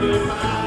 demais.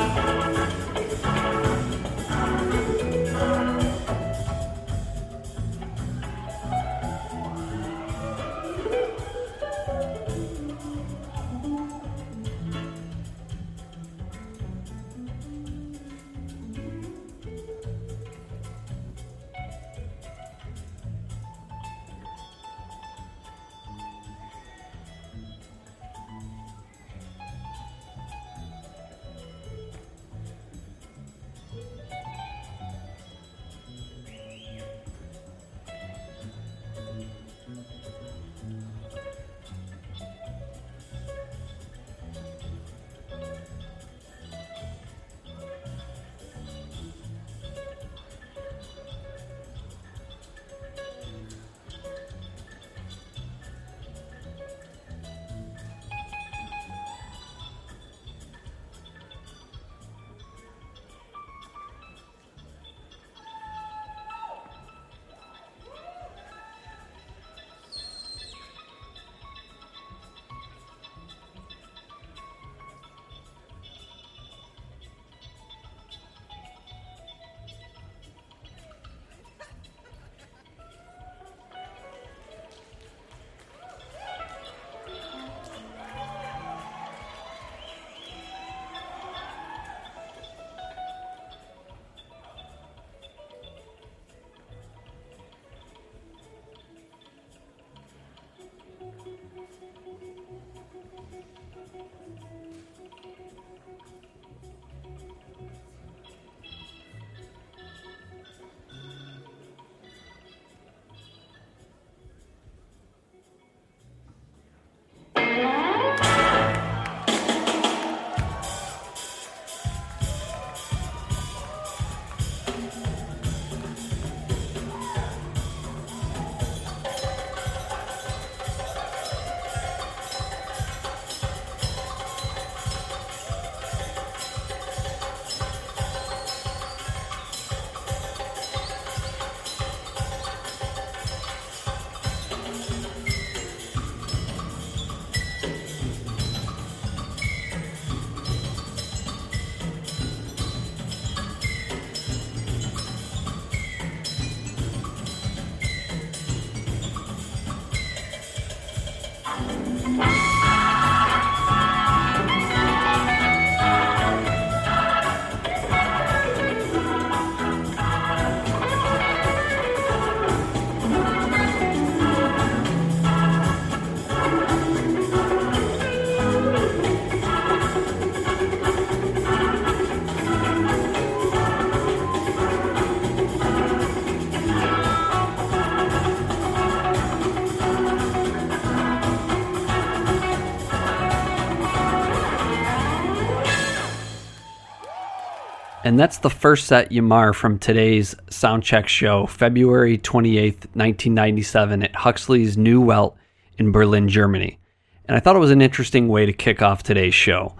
And that's the first set Ya Mar from today's Soundcheck show, February 28th, 1997, at Huxley's Neue Welt in Berlin, Germany. And I thought it was an interesting way to kick off today's show.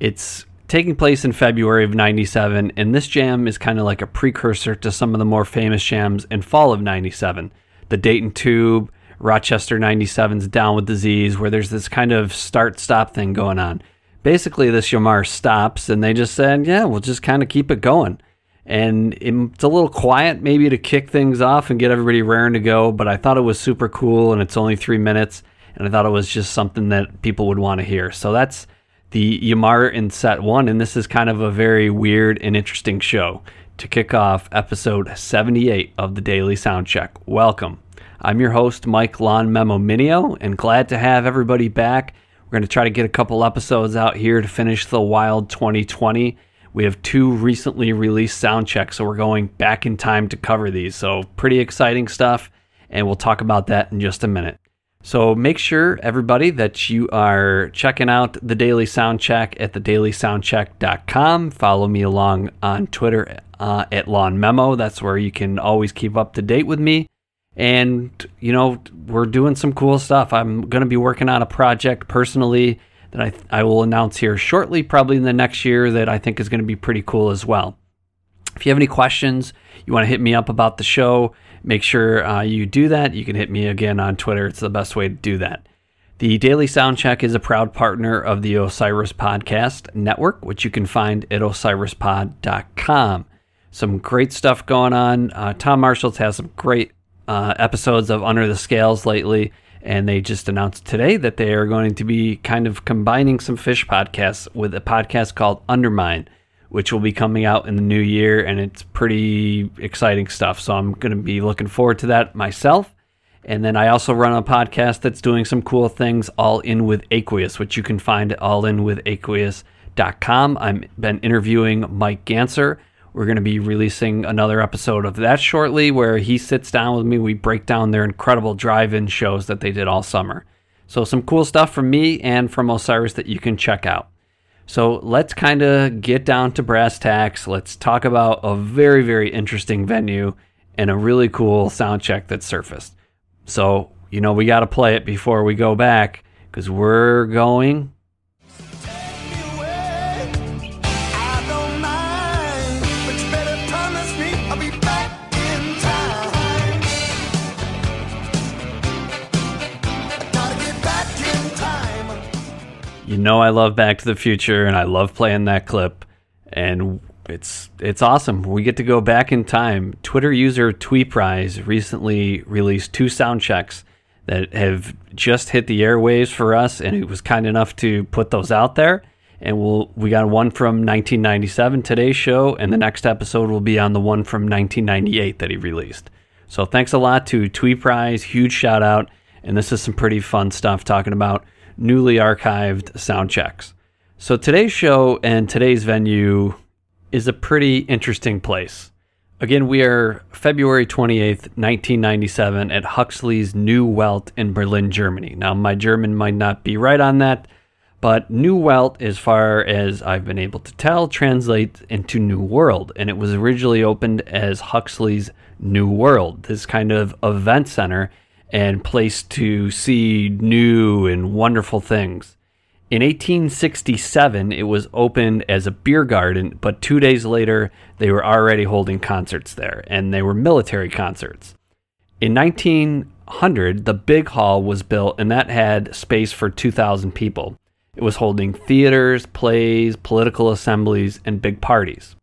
It's taking place in February of 97, and this jam is kind of like a precursor to some of the more famous jams in fall of 97. The Dayton Tube, Rochester 97's Down with Disease, where there's this kind of start stop thing going on basically this Ya Mar stops and they just said, yeah, we'll just kind of keep it going. And it's a little quiet maybe to kick things off and get everybody raring to go, but I thought it was super cool and it's only three minutes. And I thought it was just something that people would want to hear. So that's the Ya Mar in set one. And this is kind of a very weird and interesting show to kick off episode 78 of the Daily Soundcheck. Welcome. I'm your host, Mike Lon Memo Minio, and glad to have everybody back we're going to try to get a couple episodes out here to finish the Wild 2020. We have two recently released sound checks, so we're going back in time to cover these. So, pretty exciting stuff, and we'll talk about that in just a minute. So, make sure, everybody, that you are checking out the Daily Sound Check at thedailysoundcheck.com. Follow me along on Twitter uh, at Lawn Memo. That's where you can always keep up to date with me and you know we're doing some cool stuff. I'm going to be working on a project personally that I, I will announce here shortly probably in the next year that i think is going to be pretty cool as well. If you have any questions you want to hit me up about the show make sure uh, you do that. You can hit me again on twitter. It's the best way to do that. The Daily Soundcheck is a proud partner of the Osiris Podcast Network, which you can find at osirispod.com. Some great stuff going on. Uh, Tom Marshall's has some great uh, episodes of Under the Scales lately, and they just announced today that they are going to be kind of combining some Phish podcasts with a podcast called Undermine, which will be coming out in the new year, and it's pretty exciting stuff. So I'm going to be looking forward to that myself. And then I also run a podcast that's doing some cool things, All In with Aqueous, which you can find at allinwithaqueous.com. I've been interviewing Mike Gantzer we're going to be releasing another episode of that shortly where he sits down with me. We break down their incredible drive in shows that they did all summer. So, some cool stuff from me and from Osiris that you can check out. So, let's kind of get down to brass tacks. Let's talk about a very, very interesting venue and a really cool sound check that surfaced. So, you know, we got to play it before we go back because we're going You know I love Back to the Future and I love playing that clip and it's it's awesome. We get to go back in time. Twitter user Tweeprise recently released two sound checks that have just hit the airwaves for us and it was kind enough to put those out there. And we'll we got one from 1997 today's show and the next episode will be on the one from 1998 that he released. So thanks a lot to Tweeprise, huge shout out and this is some pretty fun stuff talking about newly archived sound checks. So today's show and today's venue is a pretty interesting place. Again, we are February 28th, 1997, at Huxley's Neue Welt in Berlin, Germany. Now, my German might not be right on that, but Neue Welt, as far as I've been able to tell, translates into New World, and it was originally opened as Huxley's New World, this kind of event center and place to see new and wonderful things. In 1867, it was opened as a beer garden, but two days later, they were already holding concerts there, and they were military concerts. In 1900, the big hall was built, and that had space for 2,000 people. It was holding theaters, plays, political assemblies, and big parties.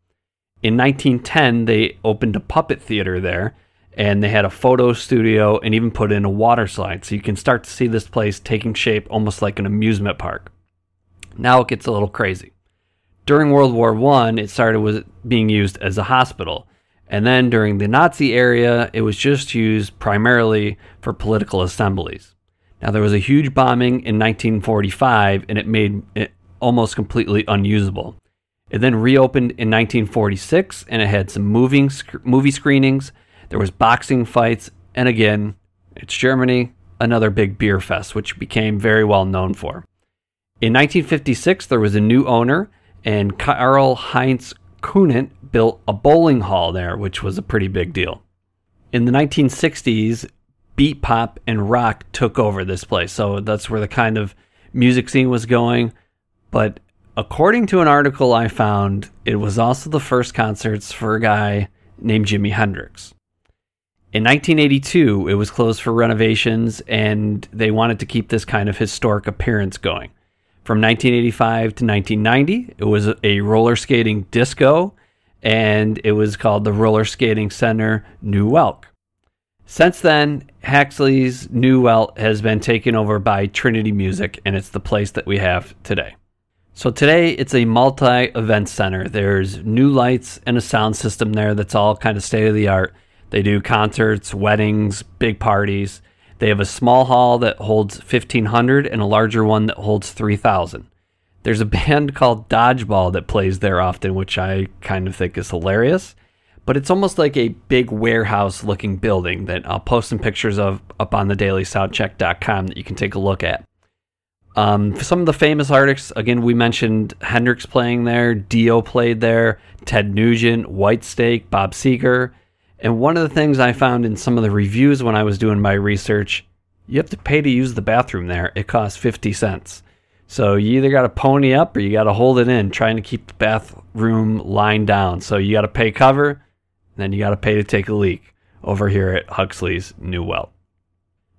In 1910, they opened a puppet theater there, and they had a photo studio and even put in a water slide. So you can start to see this place taking shape almost like an amusement park. Now it gets a little crazy. During world war one it started with being used as a hospital. And then during the nazi era, it was just used primarily for political assemblies. Now there was a huge bombing in 1945 and it made it almost completely unusable. It then reopened in 1946 and it had some moving movie screenings there was boxing fights, and again, it's Germany, another big beer fest, which became very well known for. In 1956, there was a new owner, and Karl Heinz Kunert built a bowling hall there, which was a pretty big deal. In the 1960s, beat pop and rock took over this place, so that's where the kind of music scene was going. But according to an article I found, it was also the first concerts for a guy named Jimi Hendrix. In 1982, it was closed for renovations, and they wanted to keep this kind of historic appearance going. From 1985 to 1990, it was a roller skating disco, and it was called the Roller Skating Center Neue Welt. Since then, Huxley's Neue Welt has been taken over by Trinity Music, and it's the place that we have today. So today, it's a multi event center. There's new lights and a sound system there that's all kind of state of the art they do concerts, weddings, big parties. They have a small hall that holds 1,500 and a larger one that holds 3,000. There's a band called Dodgeball that plays there often, which I kind of think is hilarious. But it's almost like a big warehouse looking building that I'll post some pictures of up on the dailysoundcheck.com that you can take a look at. Um, some of the famous artists, again, we mentioned Hendrix playing there, Dio played there, Ted Nugent, Whitesnake, Bob Seger. And one of the things I found in some of the reviews when I was doing my research, you have to pay to use the bathroom there. It costs 50 cents. So you either got to pony up or you got to hold it in, trying to keep the bathroom line down. So you got to pay cover, then you got to pay to take a leak over here at Huxley's Neue Welt.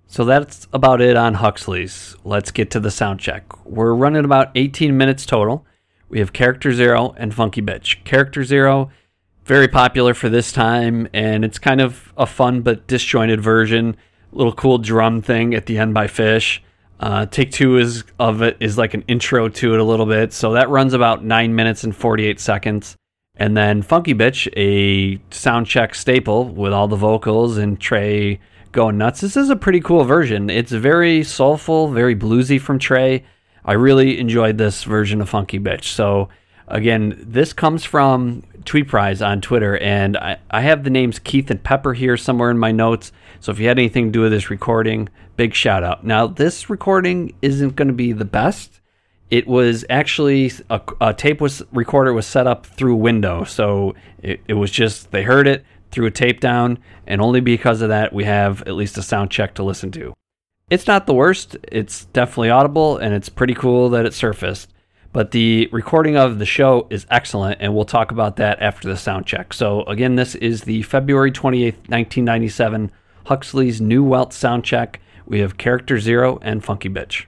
So that's about it on Huxley's. Let's get to the sound check. We're running about 18 minutes total. We have Character Zero and Funky Bitch. Character Zero, very popular for this time, and it's kind of a fun but disjointed version. Little cool drum thing at the end by Fish. Uh, take two is of it is like an intro to it a little bit, so that runs about nine minutes and 48 seconds. And then Funky Bitch, a sound check staple with all the vocals and Trey going nuts. This is a pretty cool version. It's very soulful, very bluesy from Trey. I really enjoyed this version of Funky Bitch. So, again, this comes from Tweeprise on Twitter, and I, I have the names Keith and Pepper here somewhere in my notes. So, if you had anything to do with this recording, big shout out. Now, this recording isn't going to be the best. It was actually a, a tape was recorder was set up through window, so it, it was just they heard it, threw a tape down, and only because of that we have at least a sound check to listen to. It's not the worst. It's definitely audible, and it's pretty cool that it surfaced. But the recording of the show is excellent, and we'll talk about that after the sound check. So, again, this is the February 28th, 1997 Huxley's Neue Welt sound check. We have Character Zero and Funky Bitch.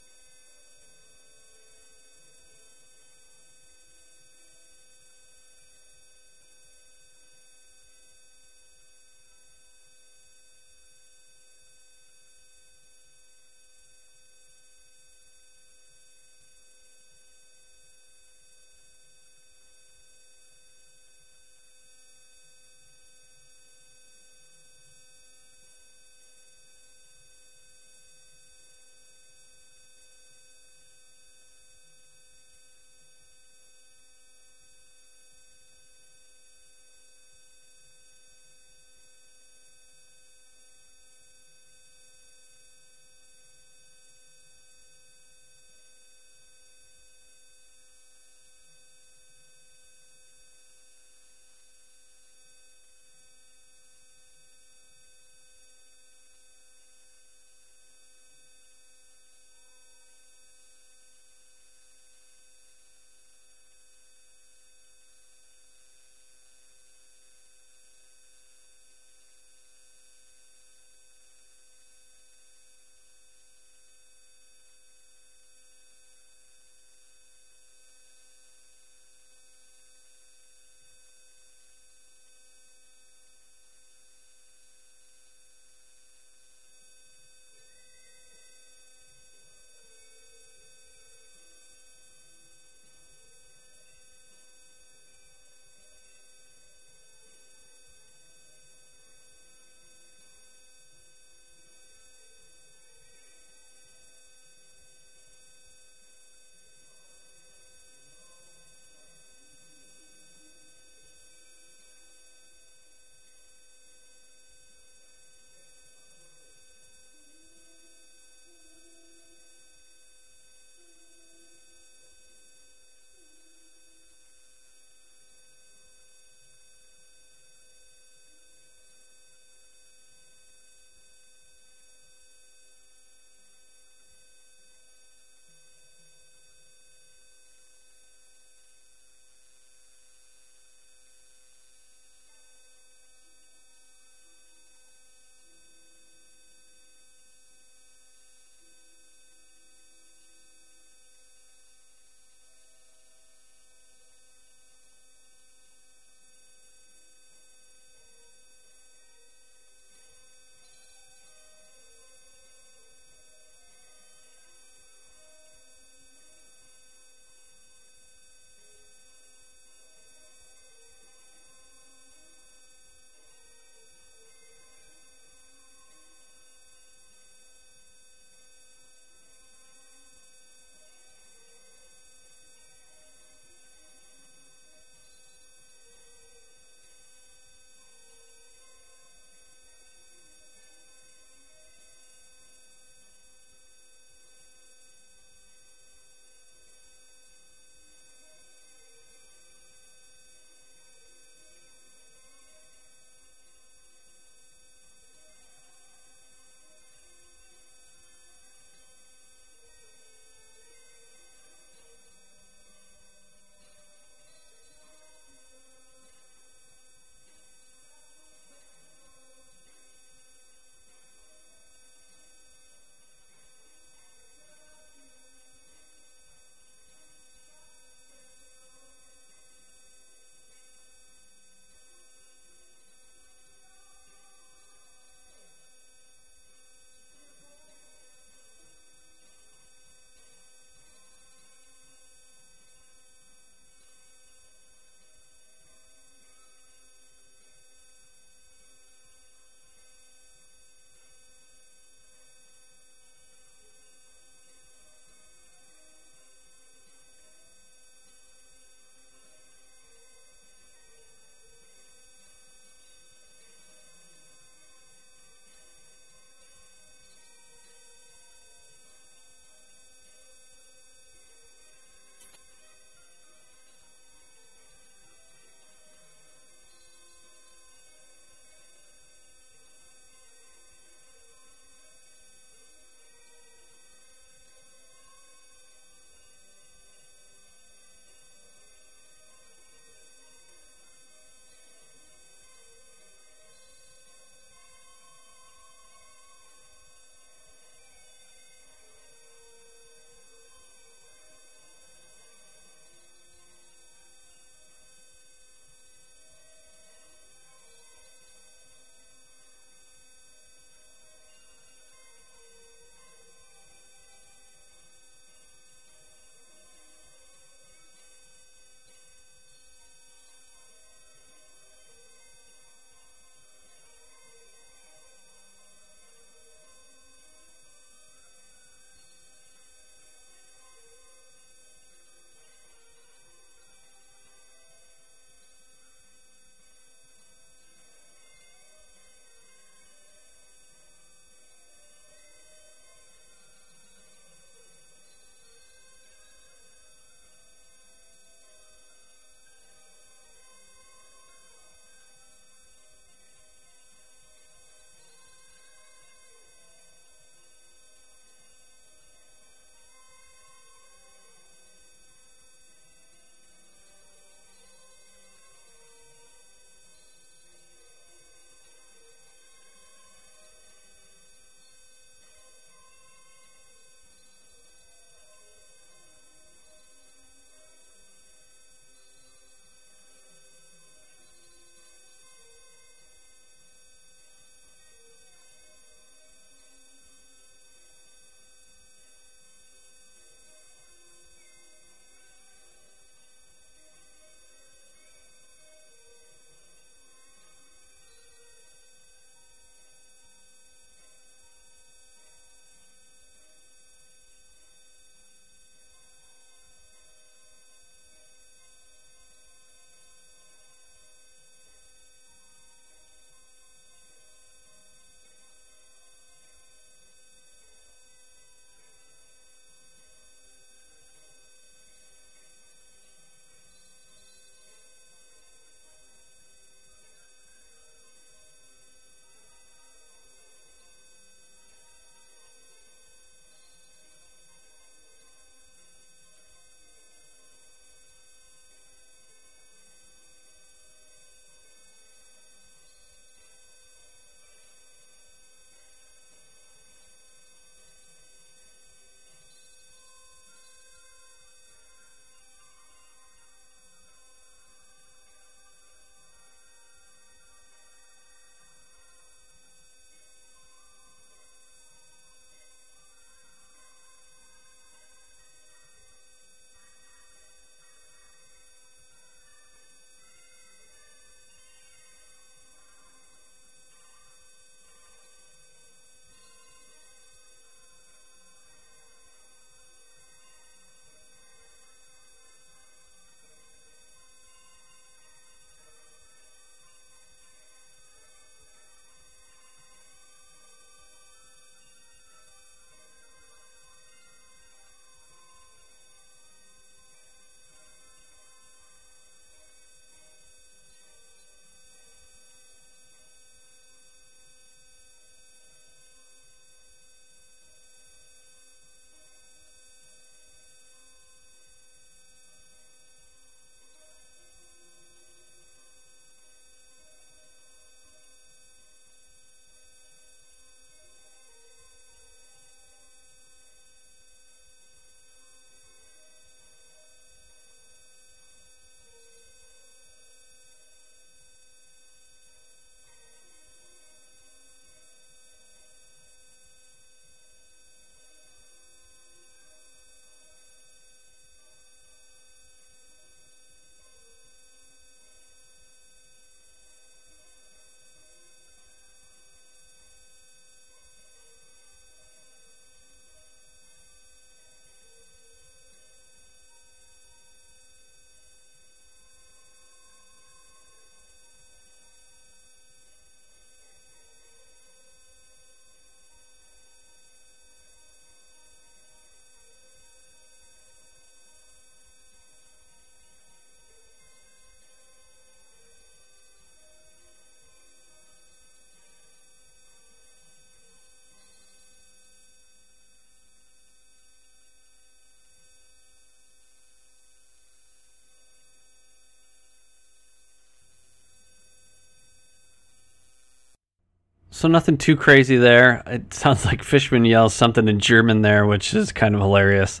So nothing too crazy there. It sounds like Fishman yells something in German there, which is kind of hilarious.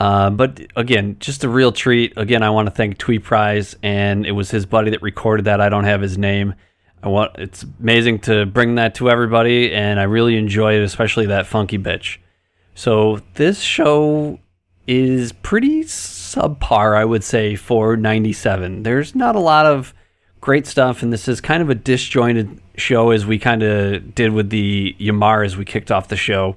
Uh, but again, just a real treat. Again, I want to thank Tweeprise, and it was his buddy that recorded that. I don't have his name. I want. It's amazing to bring that to everybody, and I really enjoy it, especially that funky bitch. So this show is pretty subpar, I would say, for '97. There's not a lot of great stuff, and this is kind of a disjointed show, as we kind of did with the Ya Mar as we kicked off the show.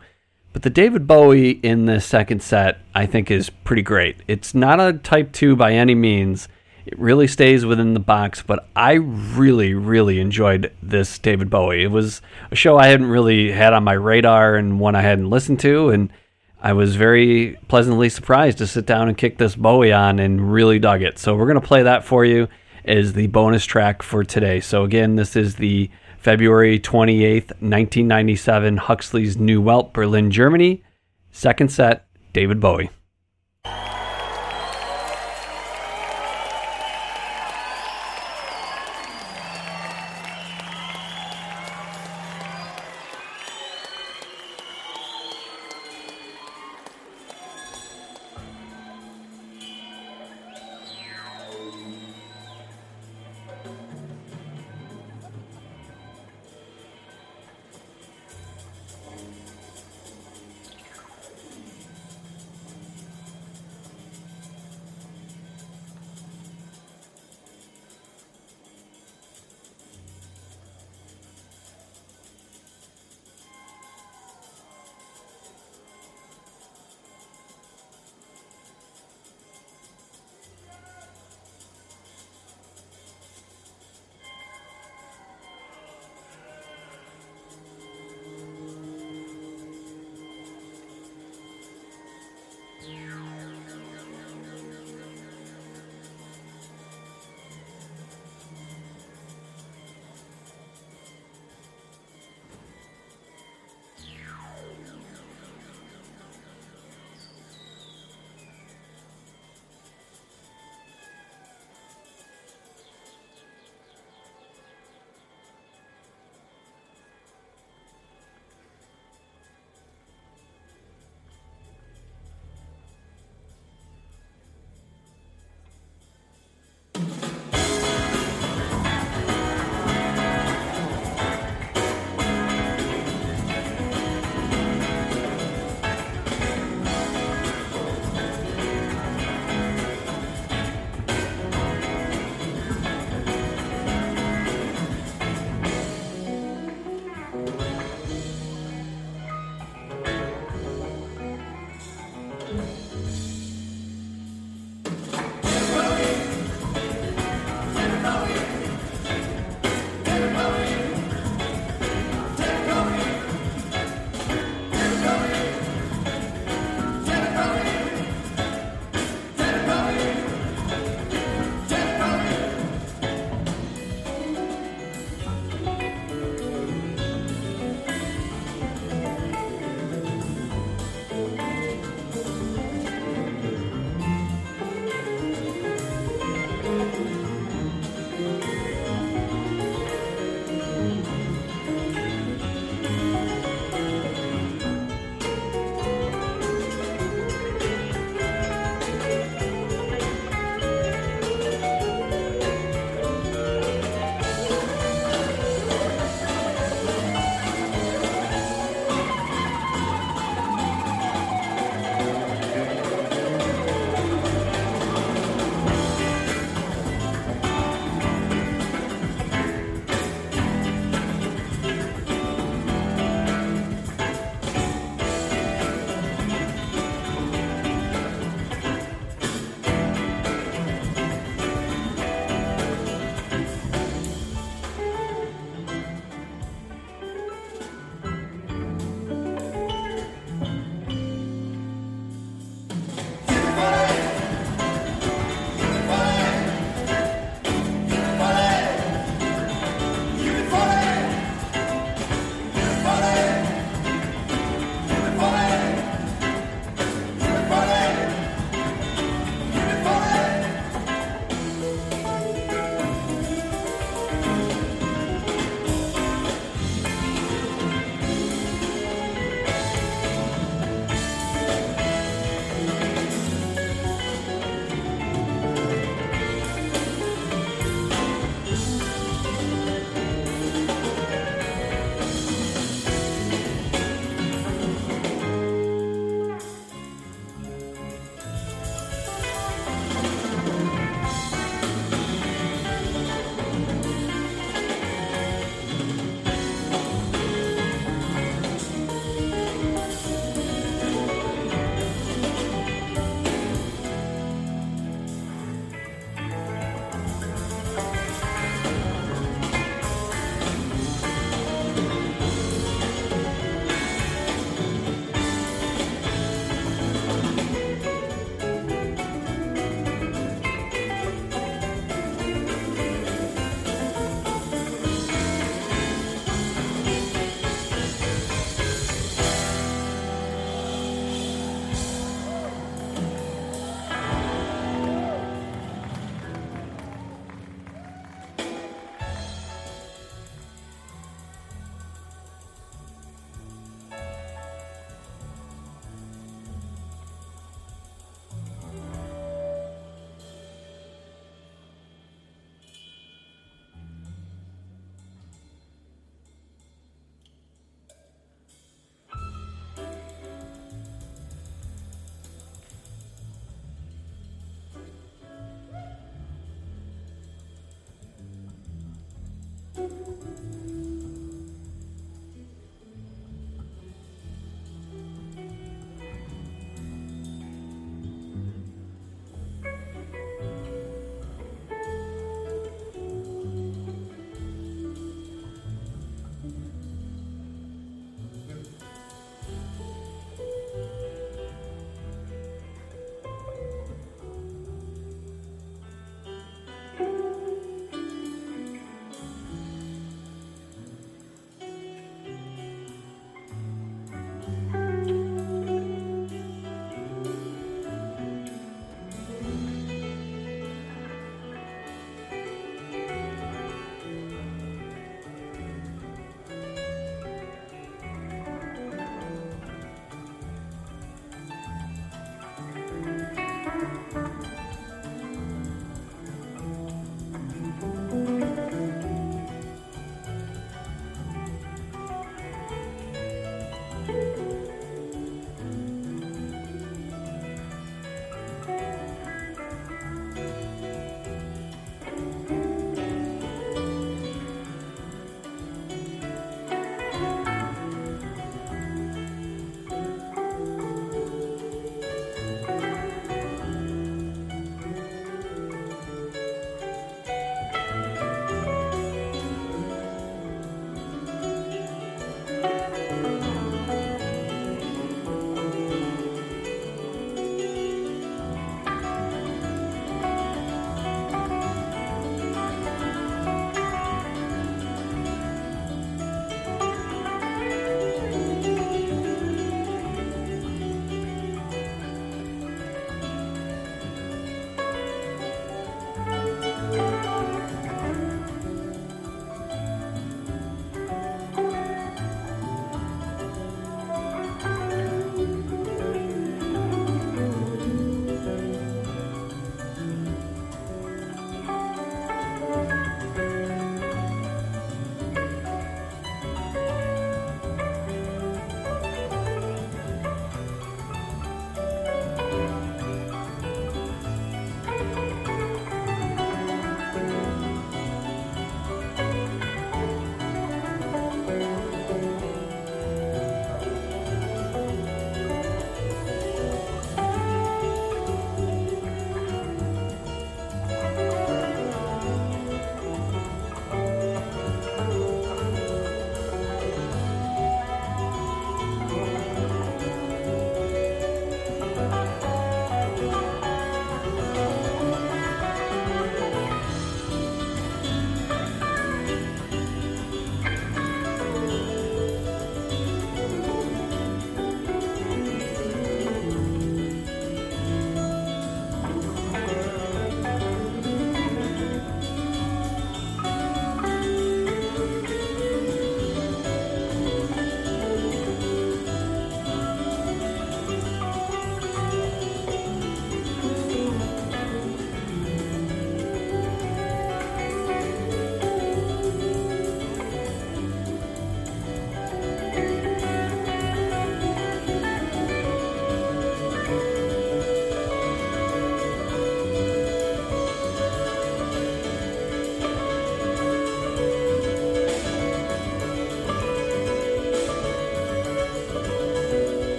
But the David Bowie in the second set, I think, is pretty great. It's not a Type 2 by any means. It really stays within the box, but I really, really enjoyed this David Bowie. It was a show I hadn't really had on my radar and one I hadn't listened to, and I was very pleasantly surprised to sit down and kick this Bowie on and really dug it. So we're going to play that for you as the bonus track for today. So again, this is the February 28th, 1997, Huxley's Neue Welt, Berlin, Germany. Second set, David Bowie.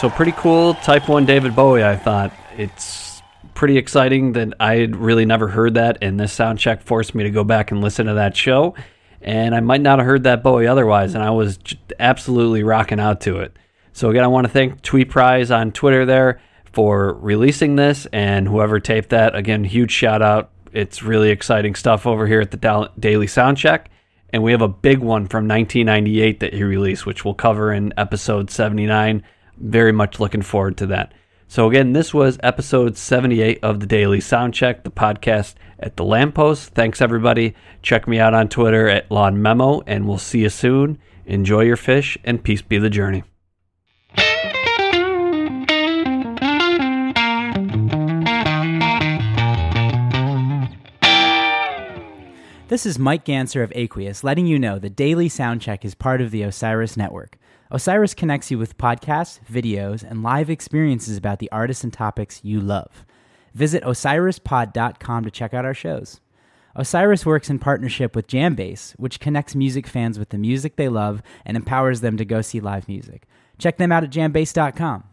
So pretty cool. Type 1 David Bowie, I thought. It's pretty exciting that I had really never heard that, and this sound check forced me to go back and listen to that show. And I might not have heard that Bowie otherwise, and I was absolutely rocking out to it. So again, I want to thank Tweeprise on Twitter there for releasing this, and whoever taped that. Again, huge shout out. It's really exciting stuff over here at the Daily Soundcheck. And we have a big one from 1998 that he released, which we'll cover in episode 79 very much looking forward to that. So, again, this was episode 78 of the Daily Soundcheck, the podcast at the Lamppost. Thanks, everybody. Check me out on Twitter at Lawn Memo, and we'll see you soon. Enjoy your Phish, and peace be the journey. This is Mike Gantzer of Aqueous letting you know the Daily Soundcheck is part of the Osiris Network. Osiris connects you with podcasts, videos, and live experiences about the artists and topics you love. Visit osirispod.com to check out our shows. Osiris works in partnership with Jambase, which connects music fans with the music they love and empowers them to go see live music. Check them out at jambase.com.